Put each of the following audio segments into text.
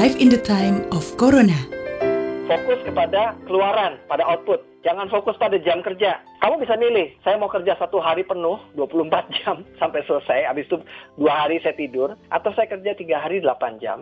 Life in the time of Corona. Fokus kepada keluaran, pada output. Jangan fokus pada jam kerja. Kamu bisa milih, saya mau kerja satu hari penuh, 24 jam sampai selesai. Habis itu dua hari saya tidur. Atau saya kerja tiga hari 8 jam.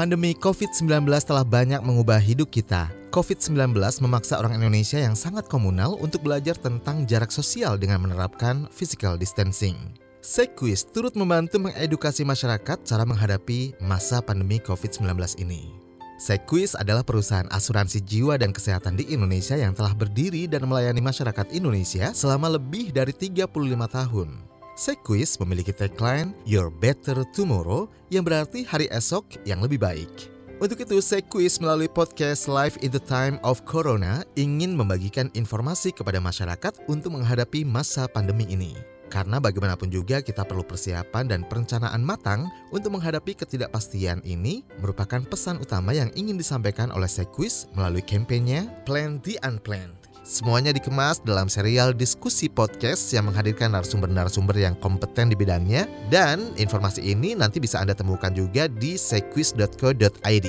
Pandemi COVID-19 telah banyak mengubah hidup kita. COVID-19 memaksa orang Indonesia yang sangat komunal untuk belajar tentang jarak sosial dengan menerapkan physical distancing. Sequis turut membantu mengedukasi masyarakat cara menghadapi masa pandemi COVID-19 ini. Sequis adalah perusahaan asuransi jiwa dan kesehatan di Indonesia yang telah berdiri dan melayani masyarakat Indonesia selama lebih dari 35 tahun. Sequis memiliki tagline Your Better Tomorrow yang berarti hari esok yang lebih baik. Untuk itu, Sequis melalui podcast Live in the Time of Corona ingin membagikan informasi kepada masyarakat untuk menghadapi masa pandemi ini. Karena bagaimanapun juga kita perlu persiapan dan perencanaan matang untuk menghadapi ketidakpastian ini merupakan pesan utama yang ingin disampaikan oleh Sequis melalui kampanye Plan the Unplanned. Semuanya dikemas dalam serial diskusi podcast yang menghadirkan narasumber-narasumber yang kompeten di bidangnya dan informasi ini nanti bisa Anda temukan juga di sequis.co.id.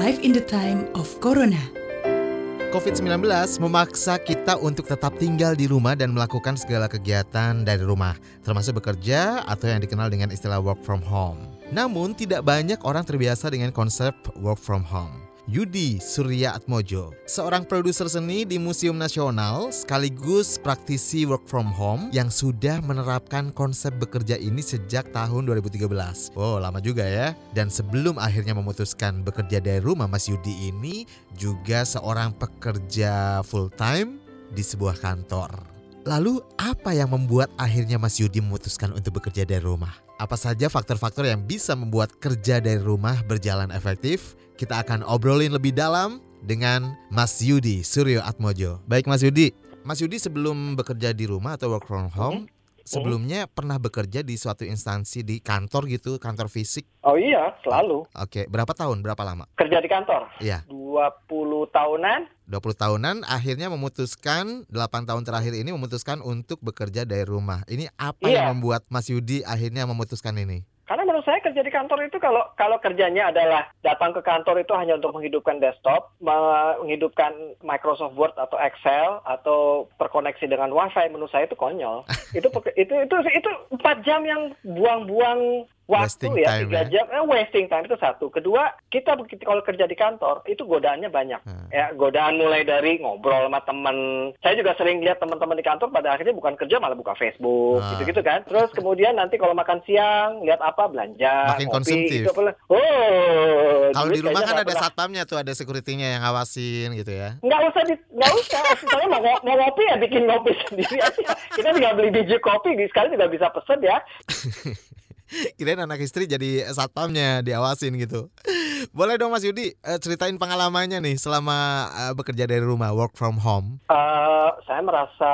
Life in the time of Corona. COVID-19 memaksa kita untuk tetap tinggal di rumah dan melakukan segala kegiatan dari rumah, termasuk bekerja atau yang dikenal dengan istilah work from home. Namun, tidak banyak orang terbiasa dengan konsep work from home. Yudi Surya Atmojo, seorang produser seni di Museum Nasional sekaligus praktisi work from home yang sudah menerapkan konsep bekerja ini sejak tahun 2013. Wow, lama juga ya. Dan sebelum akhirnya memutuskan bekerja dari rumah, Mas Yudi ini juga seorang pekerja full time di sebuah kantor. Lalu apa yang membuat akhirnya Mas Yudi memutuskan untuk bekerja dari rumah? Apa saja faktor-faktor yang bisa membuat kerja dari rumah berjalan efektif? Kita akan obrolin lebih dalam dengan Mas Yudi Suryo Atmojo. Baik Mas Yudi, Mas Yudi sebelum bekerja di rumah atau work from home, sebelumnya pernah bekerja di suatu instansi di kantor gitu, kantor fisik? Oh iya, selalu. Oke, berapa tahun, berapa lama? Kerja di kantor. Iya. 20 tahunan. 20 tahunan akhirnya memutuskan 8 tahun terakhir ini memutuskan untuk bekerja dari rumah. Ini apa Iya. yang membuat Mas Yudi akhirnya memutuskan ini? Menurut saya kerja di kantor itu kalau kalau kerjanya adalah datang ke kantor itu hanya untuk menghidupkan desktop, menghidupkan Microsoft Word atau Excel atau terkoneksi dengan WiFi menurut saya itu konyol. itu itu itu itu empat jam yang buang-buang waktu Wasting ya time, tiga ya. jam eh, wasting time itu satu kedua kita kalau kerja di kantor itu godaannya banyak Hmm. ya godaan mulai dari ngobrol sama temen saya juga sering lihat teman-teman di kantor pada akhirnya bukan kerja malah buka Facebook Ah. gitu-gitu kan terus kemudian nanti kalau makan siang lihat apa belanja Makin konsumtif. gitu apa. oh Kalau di rumah kan ada pernah- satpamnya tuh, ada security-nya yang ngawasin gitu ya. nggak usah di nggak usah saya mau, mau ngopi ya bikin ngopi sendiri aja kita tinggal beli biji kopi di sekali juga bisa pesen ya Kirain anak istri jadi satpamnya diawasin gitu. Boleh dong Mas Yudi eh, ceritain pengalamannya nih selama eh, bekerja dari rumah, work from home. Eh, saya merasa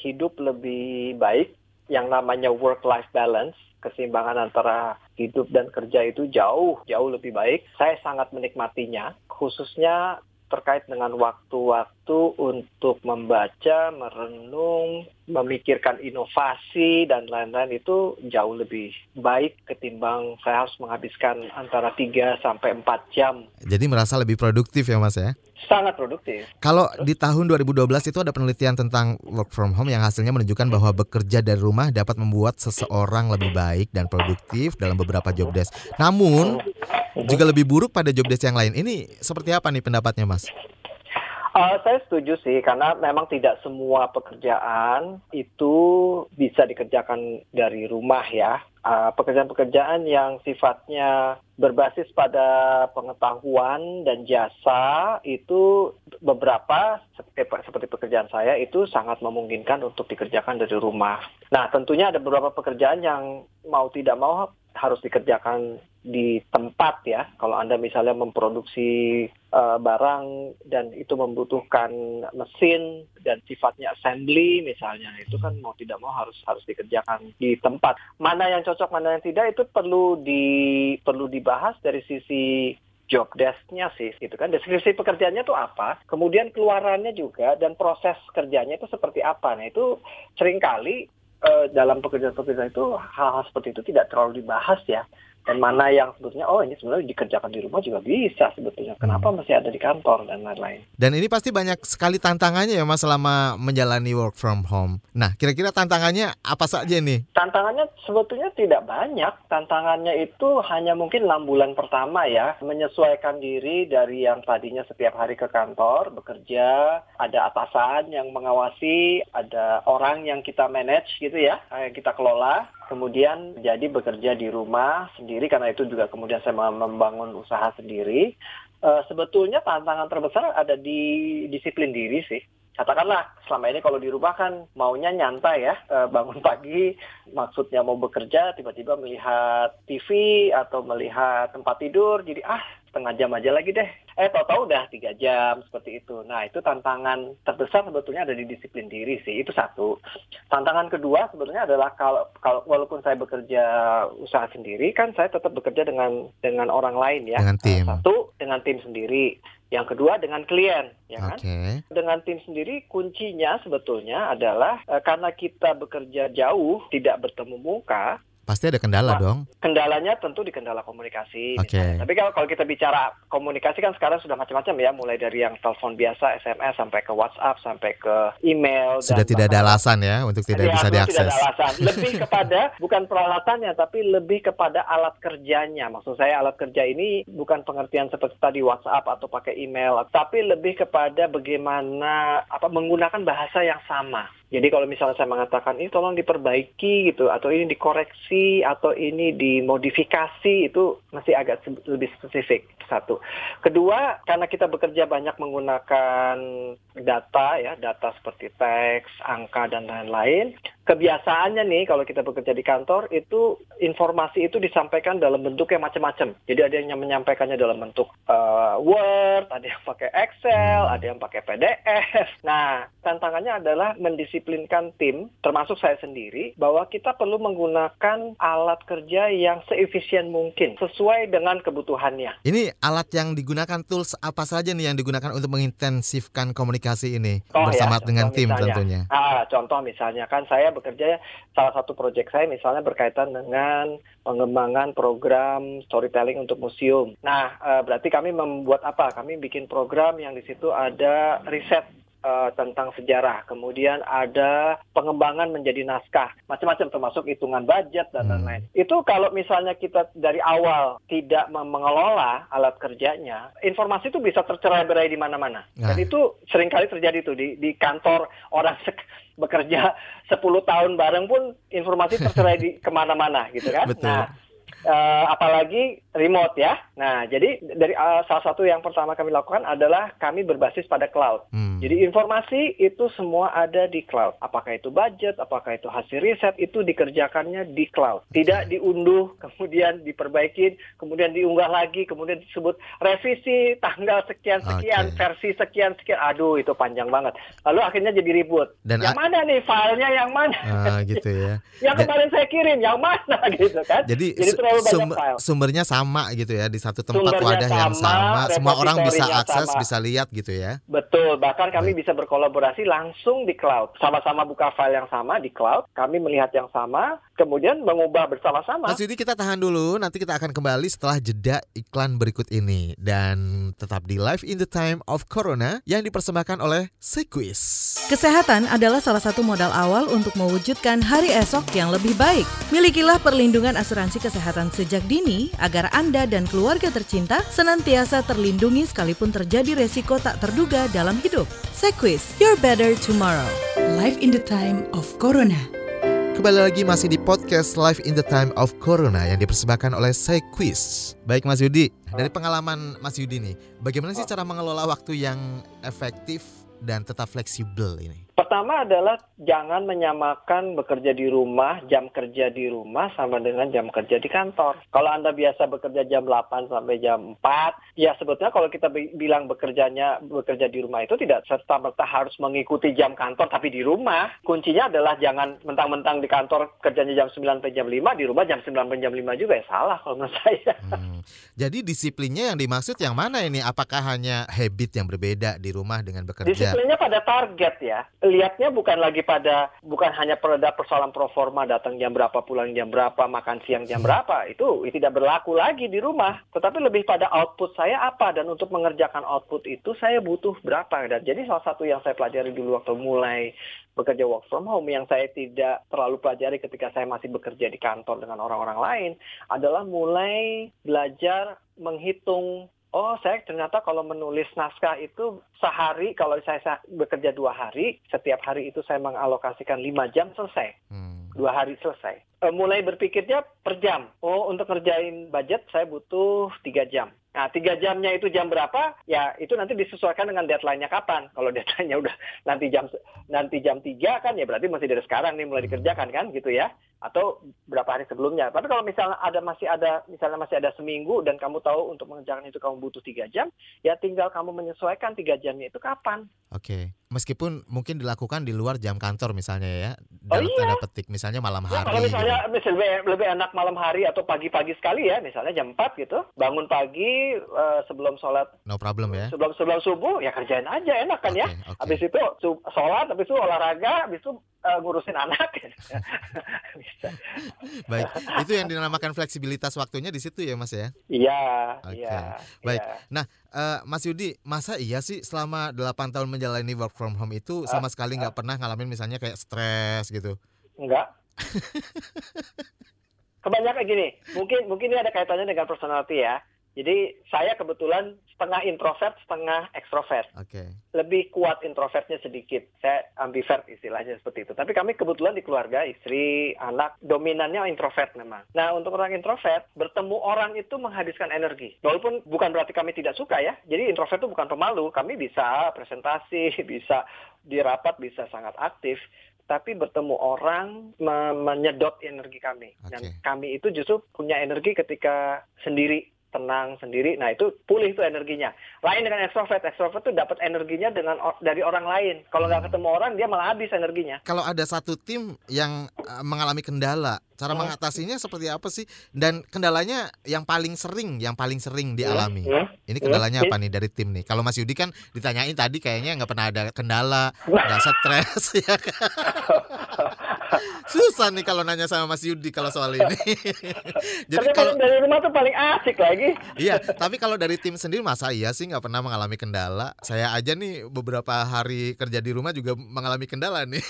hidup lebih baik yang namanya work life balance keseimbangan antara hidup dan kerja itu jauh jauh lebih baik saya sangat menikmatinya khususnya terkait dengan waktu-waktu untuk membaca, merenung, memikirkan inovasi dan lain-lain itu jauh lebih baik ketimbang saya harus menghabiskan antara 3 sampai 4 jam. Jadi merasa lebih produktif ya Mas ya. Sangat produktif. Kalau di tahun 2012 itu ada penelitian tentang work from home yang hasilnya menunjukkan bahwa bekerja dari rumah dapat membuat seseorang lebih baik dan produktif dalam beberapa job desk. Namun juga lebih buruk pada job desk yang lain. Ini seperti apa nih pendapatnya Mas? Uh, saya setuju sih karena memang tidak semua pekerjaan itu bisa dikerjakan dari rumah ya. Uh, Pekerjaan-pekerjaan yang sifatnya berbasis pada pengetahuan dan jasa itu beberapa seperti, seperti pekerjaan saya itu sangat memungkinkan untuk dikerjakan dari rumah. Nah tentunya ada beberapa pekerjaan yang mau tidak mau harus dikerjakan di tempat ya. Kalau Anda misalnya memproduksi uh, barang dan itu membutuhkan mesin dan sifatnya assembly misalnya, itu kan mau tidak mau harus harus dikerjakan di tempat. Mana yang cocok, mana yang tidak itu perlu di perlu dibahas dari sisi job desk-nya sih gitu kan deskripsi pekerjaannya itu apa kemudian keluarannya juga dan proses kerjanya itu seperti apa nah itu sering kali eh, dalam pekerjaan-pekerjaan itu hal-hal seperti itu tidak terlalu dibahas ya dan mana yang sebetulnya oh ini sebenarnya dikerjakan di rumah juga bisa sebetulnya kenapa Hmm. masih ada di kantor dan lain-lain Dan ini pasti banyak sekali tantangannya ya Mas selama menjalani work from home. Nah, kira-kira tantangannya apa saja nih? Tantangannya sebetulnya tidak banyak. Tantangannya itu hanya mungkin enam bulan pertama ya, menyesuaikan diri dari yang tadinya setiap hari ke kantor bekerja, ada atasan yang mengawasi, ada orang yang kita manage gitu ya, yang kita kelola. Kemudian jadi bekerja di rumah sendiri karena itu juga kemudian saya membangun usaha sendiri. Eh, sebetulnya tantangan terbesar ada di disiplin diri sih katakanlah selama ini kalau di rumah kan maunya nyantai ya eh, bangun pagi maksudnya mau bekerja tiba-tiba melihat TV atau melihat tempat tidur jadi ah setengah jam aja lagi deh. Eh tahu-tahu udah tiga jam seperti itu. Nah itu tantangan terbesar sebetulnya ada di disiplin diri sih itu satu. Tantangan kedua sebetulnya adalah kalau kalau walaupun saya bekerja usaha sendiri kan saya tetap bekerja dengan dengan orang lain ya. Dengan tim. Satu dengan tim sendiri. Yang kedua dengan klien ya kan? Oke. dengan tim sendiri kuncinya sebetulnya adalah eh, karena kita bekerja jauh tidak bertemu muka Pasti ada kendala Pak. dong. kendalanya tentu di kendala komunikasi Oke. misalnya. tapi kalau kalau kita bicara komunikasi kan sekarang sudah macam-macam ya mulai dari yang telepon biasa SMS sampai ke WhatsApp sampai ke email Sudah dan tidak ada alasan ya untuk tidak Ya, bisa diakses. Tidak ada alasan. Lebih kepada bukan peralatannya, tapi lebih kepada alat kerjanya. Maksud saya alat kerja ini bukan pengertian seperti tadi WhatsApp atau pakai email, tapi lebih kepada bagaimana apa menggunakan bahasa yang sama. Jadi kalau misalnya saya mengatakan ini tolong diperbaiki gitu, atau ini dikoreksi, atau ini dimodifikasi itu masih agak lebih spesifik satu. Kedua, karena kita bekerja banyak menggunakan data ya, data seperti teks, angka dan lain-lain. Kebiasaannya nih kalau kita bekerja di kantor itu informasi itu disampaikan dalam bentuk yang macam-macam. Jadi ada yang menyampaikannya dalam bentuk eh, Word, ada yang pakai Excel, ada yang pakai PDF. Nah, tantangannya adalah mendisiplinkan tim, termasuk saya sendiri, bahwa kita perlu menggunakan alat kerja yang seefisien mungkin sesuai dengan kebutuhannya. Ini alat yang digunakan tools apa saja nih yang digunakan untuk mengintensifkan komunikasi ini Oh, bersama ya, dengan tim misalnya. tentunya. Ah, contoh misalnya kan saya bekerja salah satu proyek saya misalnya berkaitan dengan pengembangan program storytelling untuk museum. Nah, eh, berarti kami membuat apa? Kami bikin program yang di situ ada riset eh, tentang sejarah, kemudian ada pengembangan menjadi naskah, macam-macam termasuk hitungan budget dan Hmm. lain-lain. Itu kalau misalnya kita dari awal tidak mengelola alat kerjanya, informasi itu bisa tercerai-berai di mana-mana. Nah. Dan itu sering kali terjadi tuh di di kantor orang bekerja 10 tahun bareng pun informasi tercerai di ke mana-mana gitu kan. Betul. Nah, eh, apalagi remote ya. Nah, jadi dari eh, salah satu yang pertama kami lakukan adalah kami berbasis pada cloud. Hmm. Jadi informasi itu semua ada di cloud. Apakah itu budget, apakah itu hasil riset, itu dikerjakannya di cloud. Tidak diunduh, kemudian diperbaiki, kemudian diunggah lagi, kemudian disebut revisi tanggal sekian-sekian, Oke. versi sekian-sekian. Aduh, itu panjang banget. Lalu akhirnya jadi ribut. Dan yang mana nih filenya yang mana? Ah, gitu ya. yang kemarin saya kirim, yang mana gitu kan? Jadi, Jadi terlalu banyak sumber- file. sumbernya sama gitu ya di satu tempat Sumbernya wadah yang sama, sama, semua orang bisa akses, sama. bisa lihat gitu ya. Betul, bahkan kami Baik. bisa berkolaborasi langsung di cloud. Sama-sama buka file yang sama di cloud, kami melihat yang sama, kemudian mengubah bersama-sama. Mas Yudi kita tahan dulu, nanti kita akan kembali setelah jeda iklan berikut ini dan tetap di Live in the Time of Corona yang dipersembahkan oleh Sequis. Kesehatan adalah salah satu modal awal untuk mewujudkan hari esok yang lebih baik. Milikilah perlindungan asuransi kesehatan sejak dini agar Anda dan keluarga tercinta senantiasa terlindungi sekalipun terjadi resiko tak terduga dalam hidup. Sequis, your better tomorrow. Life in the time of Corona. Kembali lagi masih di podcast Live in the Time of Corona yang dipersembahkan oleh Sequis. Baik Mas Yudi, dari pengalaman Mas Yudi nih, bagaimana sih cara mengelola waktu yang efektif dan tetap fleksibel ini? Pertama adalah jangan menyamakan bekerja di rumah, jam kerja di rumah sama dengan jam kerja di kantor. Kalau Anda biasa bekerja jam 8 sampai jam 4, ya sebetulnya kalau kita bi- bilang bekerjanya bekerja di rumah itu tidak serta-merta harus mengikuti jam kantor tapi di rumah. Kuncinya adalah jangan mentang-mentang di kantor kerjanya jam 9 sampai jam 5, di rumah jam 9 sampai jam 5 juga ya salah kalau menurut saya. Hmm. Jadi disiplinnya yang dimaksud yang mana ini? Apakah hanya habit yang berbeda di rumah dengan bekerja? Disiplinnya pada target ya. Lihatnya bukan lagi pada bukan hanya pada persoalan proforma datang jam berapa pulang jam berapa makan siang jam berapa. Itu tidak berlaku lagi di rumah. Tetapi lebih pada output saya apa? Dan untuk mengerjakan output itu saya butuh berapa? Dan jadi salah satu yang saya pelajari dulu waktu mulai bekerja work from home yang saya tidak terlalu pelajari ketika saya masih bekerja di kantor dengan orang-orang lain adalah mulai belajar menghitung oh saya ternyata kalau menulis naskah itu sehari kalau saya bekerja dua hari setiap hari itu saya mengalokasikan lima jam selesai hmm. dua hari selesai mulai berpikirnya per jam oh untuk ngerjain budget saya butuh tiga jam Nah, tiga jamnya itu jam berapa? Ya, itu nanti disesuaikan dengan deadline-nya kapan. Kalau deadline-nya udah nanti jam nanti jam tiga kan, ya berarti masih dari sekarang nih mulai dikerjakan kan, gitu ya atau berapa hari sebelumnya. Tapi kalau misalnya ada masih ada misalnya masih ada seminggu dan kamu tahu untuk mengerjakan itu kamu butuh tiga jam, ya tinggal kamu menyesuaikan tiga jamnya itu kapan. Oke, meskipun mungkin dilakukan di luar jam kantor misalnya ya, dalam oh, iya. tanda petik misalnya malam hari. Ya, kalau misalnya gitu. misalnya lebih, lebih enak malam hari atau pagi-pagi sekali ya, misalnya jam 4 gitu, bangun pagi uh, sebelum sholat. No problem ya. Sebelum sebelum subuh ya kerjain aja enak kan okay, ya. Okay. Habis itu sholat, habis itu olahraga, habis itu uh, ngurusin anak. Baik, itu yang dinamakan fleksibilitas waktunya di situ ya Mas ya? Iya, okay. iya. Baik. Iya. Nah, uh, Mas Yudi, masa iya sih selama 8 tahun menjalani work from home itu sama uh, sekali nggak uh. pernah ngalamin misalnya kayak stres gitu? Enggak. Kebanyakan gini, mungkin mungkin ini ada kaitannya dengan personality ya. Jadi saya kebetulan setengah introvert, setengah ekstrovert. Okay. Lebih kuat introvertnya sedikit. Saya ambivert istilahnya seperti itu. Tapi kami kebetulan di keluarga, istri, anak, dominannya introvert memang. Nah untuk orang introvert, bertemu orang itu menghabiskan energi. Walaupun bukan berarti kami tidak suka ya. Jadi introvert itu bukan pemalu. Kami bisa presentasi, bisa di rapat, bisa sangat aktif tapi bertemu orang menyedot energi kami. Okay. Dan kami itu justru punya energi ketika sendiri tenang sendiri. Nah itu pulih itu energinya. Lain dengan ekstrovert, ekstrovert tuh dapat energinya dengan dari orang lain. Kalau nggak hmm. ketemu orang dia malah habis energinya. Kalau ada satu tim yang uh, mengalami kendala, cara hmm. mengatasinya seperti apa sih? Dan kendalanya yang paling sering, yang paling sering dialami. Hmm. Ini kendalanya apa nih dari tim nih? Kalau Mas Yudi kan ditanyain tadi kayaknya nggak pernah ada kendala, nggak stres ya kan? Susah nih kalau nanya sama Mas Yudi kalau soal ini. Jadi kalau dari rumah tuh paling asik lagi. iya, tapi kalau dari tim sendiri masa iya sih nggak pernah mengalami kendala. Saya aja nih beberapa hari kerja di rumah juga mengalami kendala nih.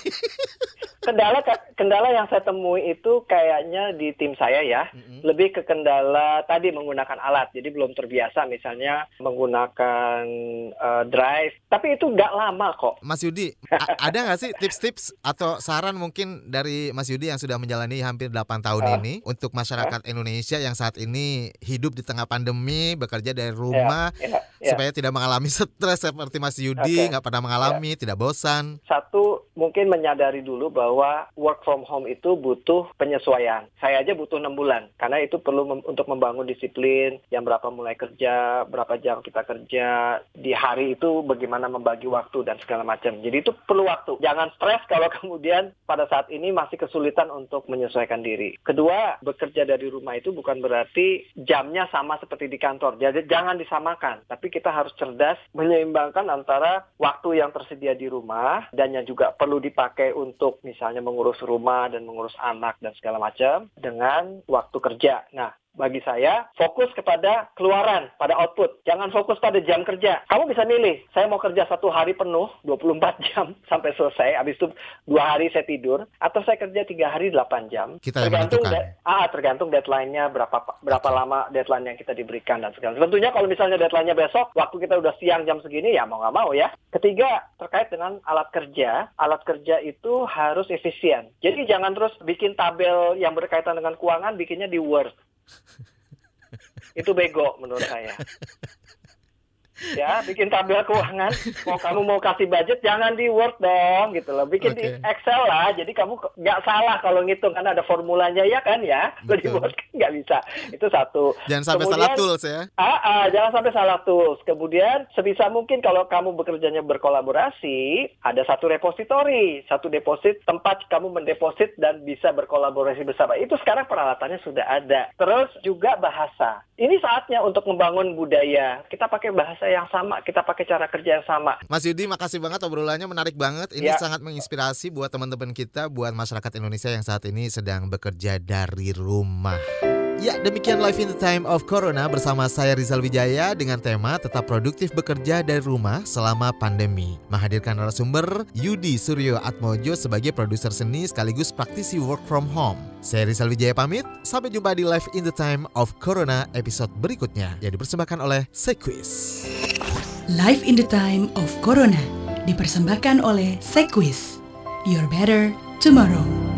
Kendala kendala yang saya temui itu kayaknya di tim saya ya mm-hmm. lebih ke kendala tadi menggunakan alat jadi belum terbiasa misalnya menggunakan uh, drive tapi itu nggak lama kok Mas Yudi ada nggak sih tips-tips atau saran mungkin dari Mas Yudi yang sudah menjalani hampir 8 tahun uh, ini untuk masyarakat uh, Indonesia yang saat ini hidup di tengah pandemi bekerja dari rumah yeah, yeah, yeah. supaya tidak mengalami stres seperti Mas Yudi nggak okay. pernah mengalami yeah. tidak bosan satu mungkin menyadari dulu bahwa work from home itu butuh penyesuaian. Saya aja butuh enam bulan karena itu perlu mem untuk membangun disiplin, yang berapa mulai kerja, berapa jam kita kerja, di hari itu bagaimana membagi waktu dan segala macam. Jadi itu perlu waktu. Jangan stres kalau kemudian pada saat ini masih kesulitan untuk menyesuaikan diri. Kedua, bekerja dari rumah itu bukan berarti jamnya sama seperti di kantor. Jadi jangan disamakan, tapi kita harus cerdas menyeimbangkan antara waktu yang tersedia di rumah dan yang juga perlu dipakai untuk misalnya mengurus rumah dan mengurus anak dan segala macam dengan waktu kerja. Nah, bagi saya fokus kepada keluaran, pada output. Jangan fokus pada jam kerja. Kamu bisa milih, saya mau kerja satu hari penuh, 24 jam sampai selesai, habis itu dua hari saya tidur, atau saya kerja tiga hari 8 jam. Kita tergantung ah, tergantung deadline-nya berapa berapa lama deadline yang kita diberikan dan segala. Tentunya kalau misalnya deadline-nya besok, waktu kita udah siang jam segini, ya mau nggak mau ya. Ketiga, terkait dengan alat kerja. Alat kerja itu harus efisien. Jadi jangan terus bikin tabel yang berkaitan dengan keuangan, bikinnya di Word itu bego menurut saya ya bikin tabel keuangan. Mau kamu mau kasih budget jangan di Word dong gitu loh. Bikin okay. di Excel lah. Jadi kamu nggak salah kalau ngitung karena ada formulanya ya kan ya? Kalau di Word kan nggak bisa. Itu satu. Jangan sampai kemudian, salah tools ya. Ah, ah, jangan sampai salah tools. Kemudian sebisa mungkin kalau kamu bekerjanya berkolaborasi ada satu repositori satu deposit tempat kamu mendeposit dan bisa berkolaborasi bersama. Itu sekarang peralatannya sudah ada. Terus juga bahasa. Ini saatnya untuk membangun budaya. Kita pakai bahasa bahasa yang sama, kita pakai cara kerja yang sama. Mas Yudi, makasih banget obrolannya menarik banget. Ini Ya. sangat menginspirasi buat teman-teman kita, buat masyarakat Indonesia yang saat ini sedang bekerja dari rumah. Ya, demikian Live in the Time of Corona bersama saya Rizal Wijaya dengan tema tetap produktif bekerja dari rumah selama pandemi. Menghadirkan narasumber Yudi Suryo Atmojo sebagai produser seni sekaligus praktisi work from home. Saya Rizal Wijaya pamit, sampai jumpa di Live in the Time of Corona episode berikutnya yang dipersembahkan oleh Sequis. Life in the Time of Corona dipersembahkan oleh Sequis. Your better tomorrow.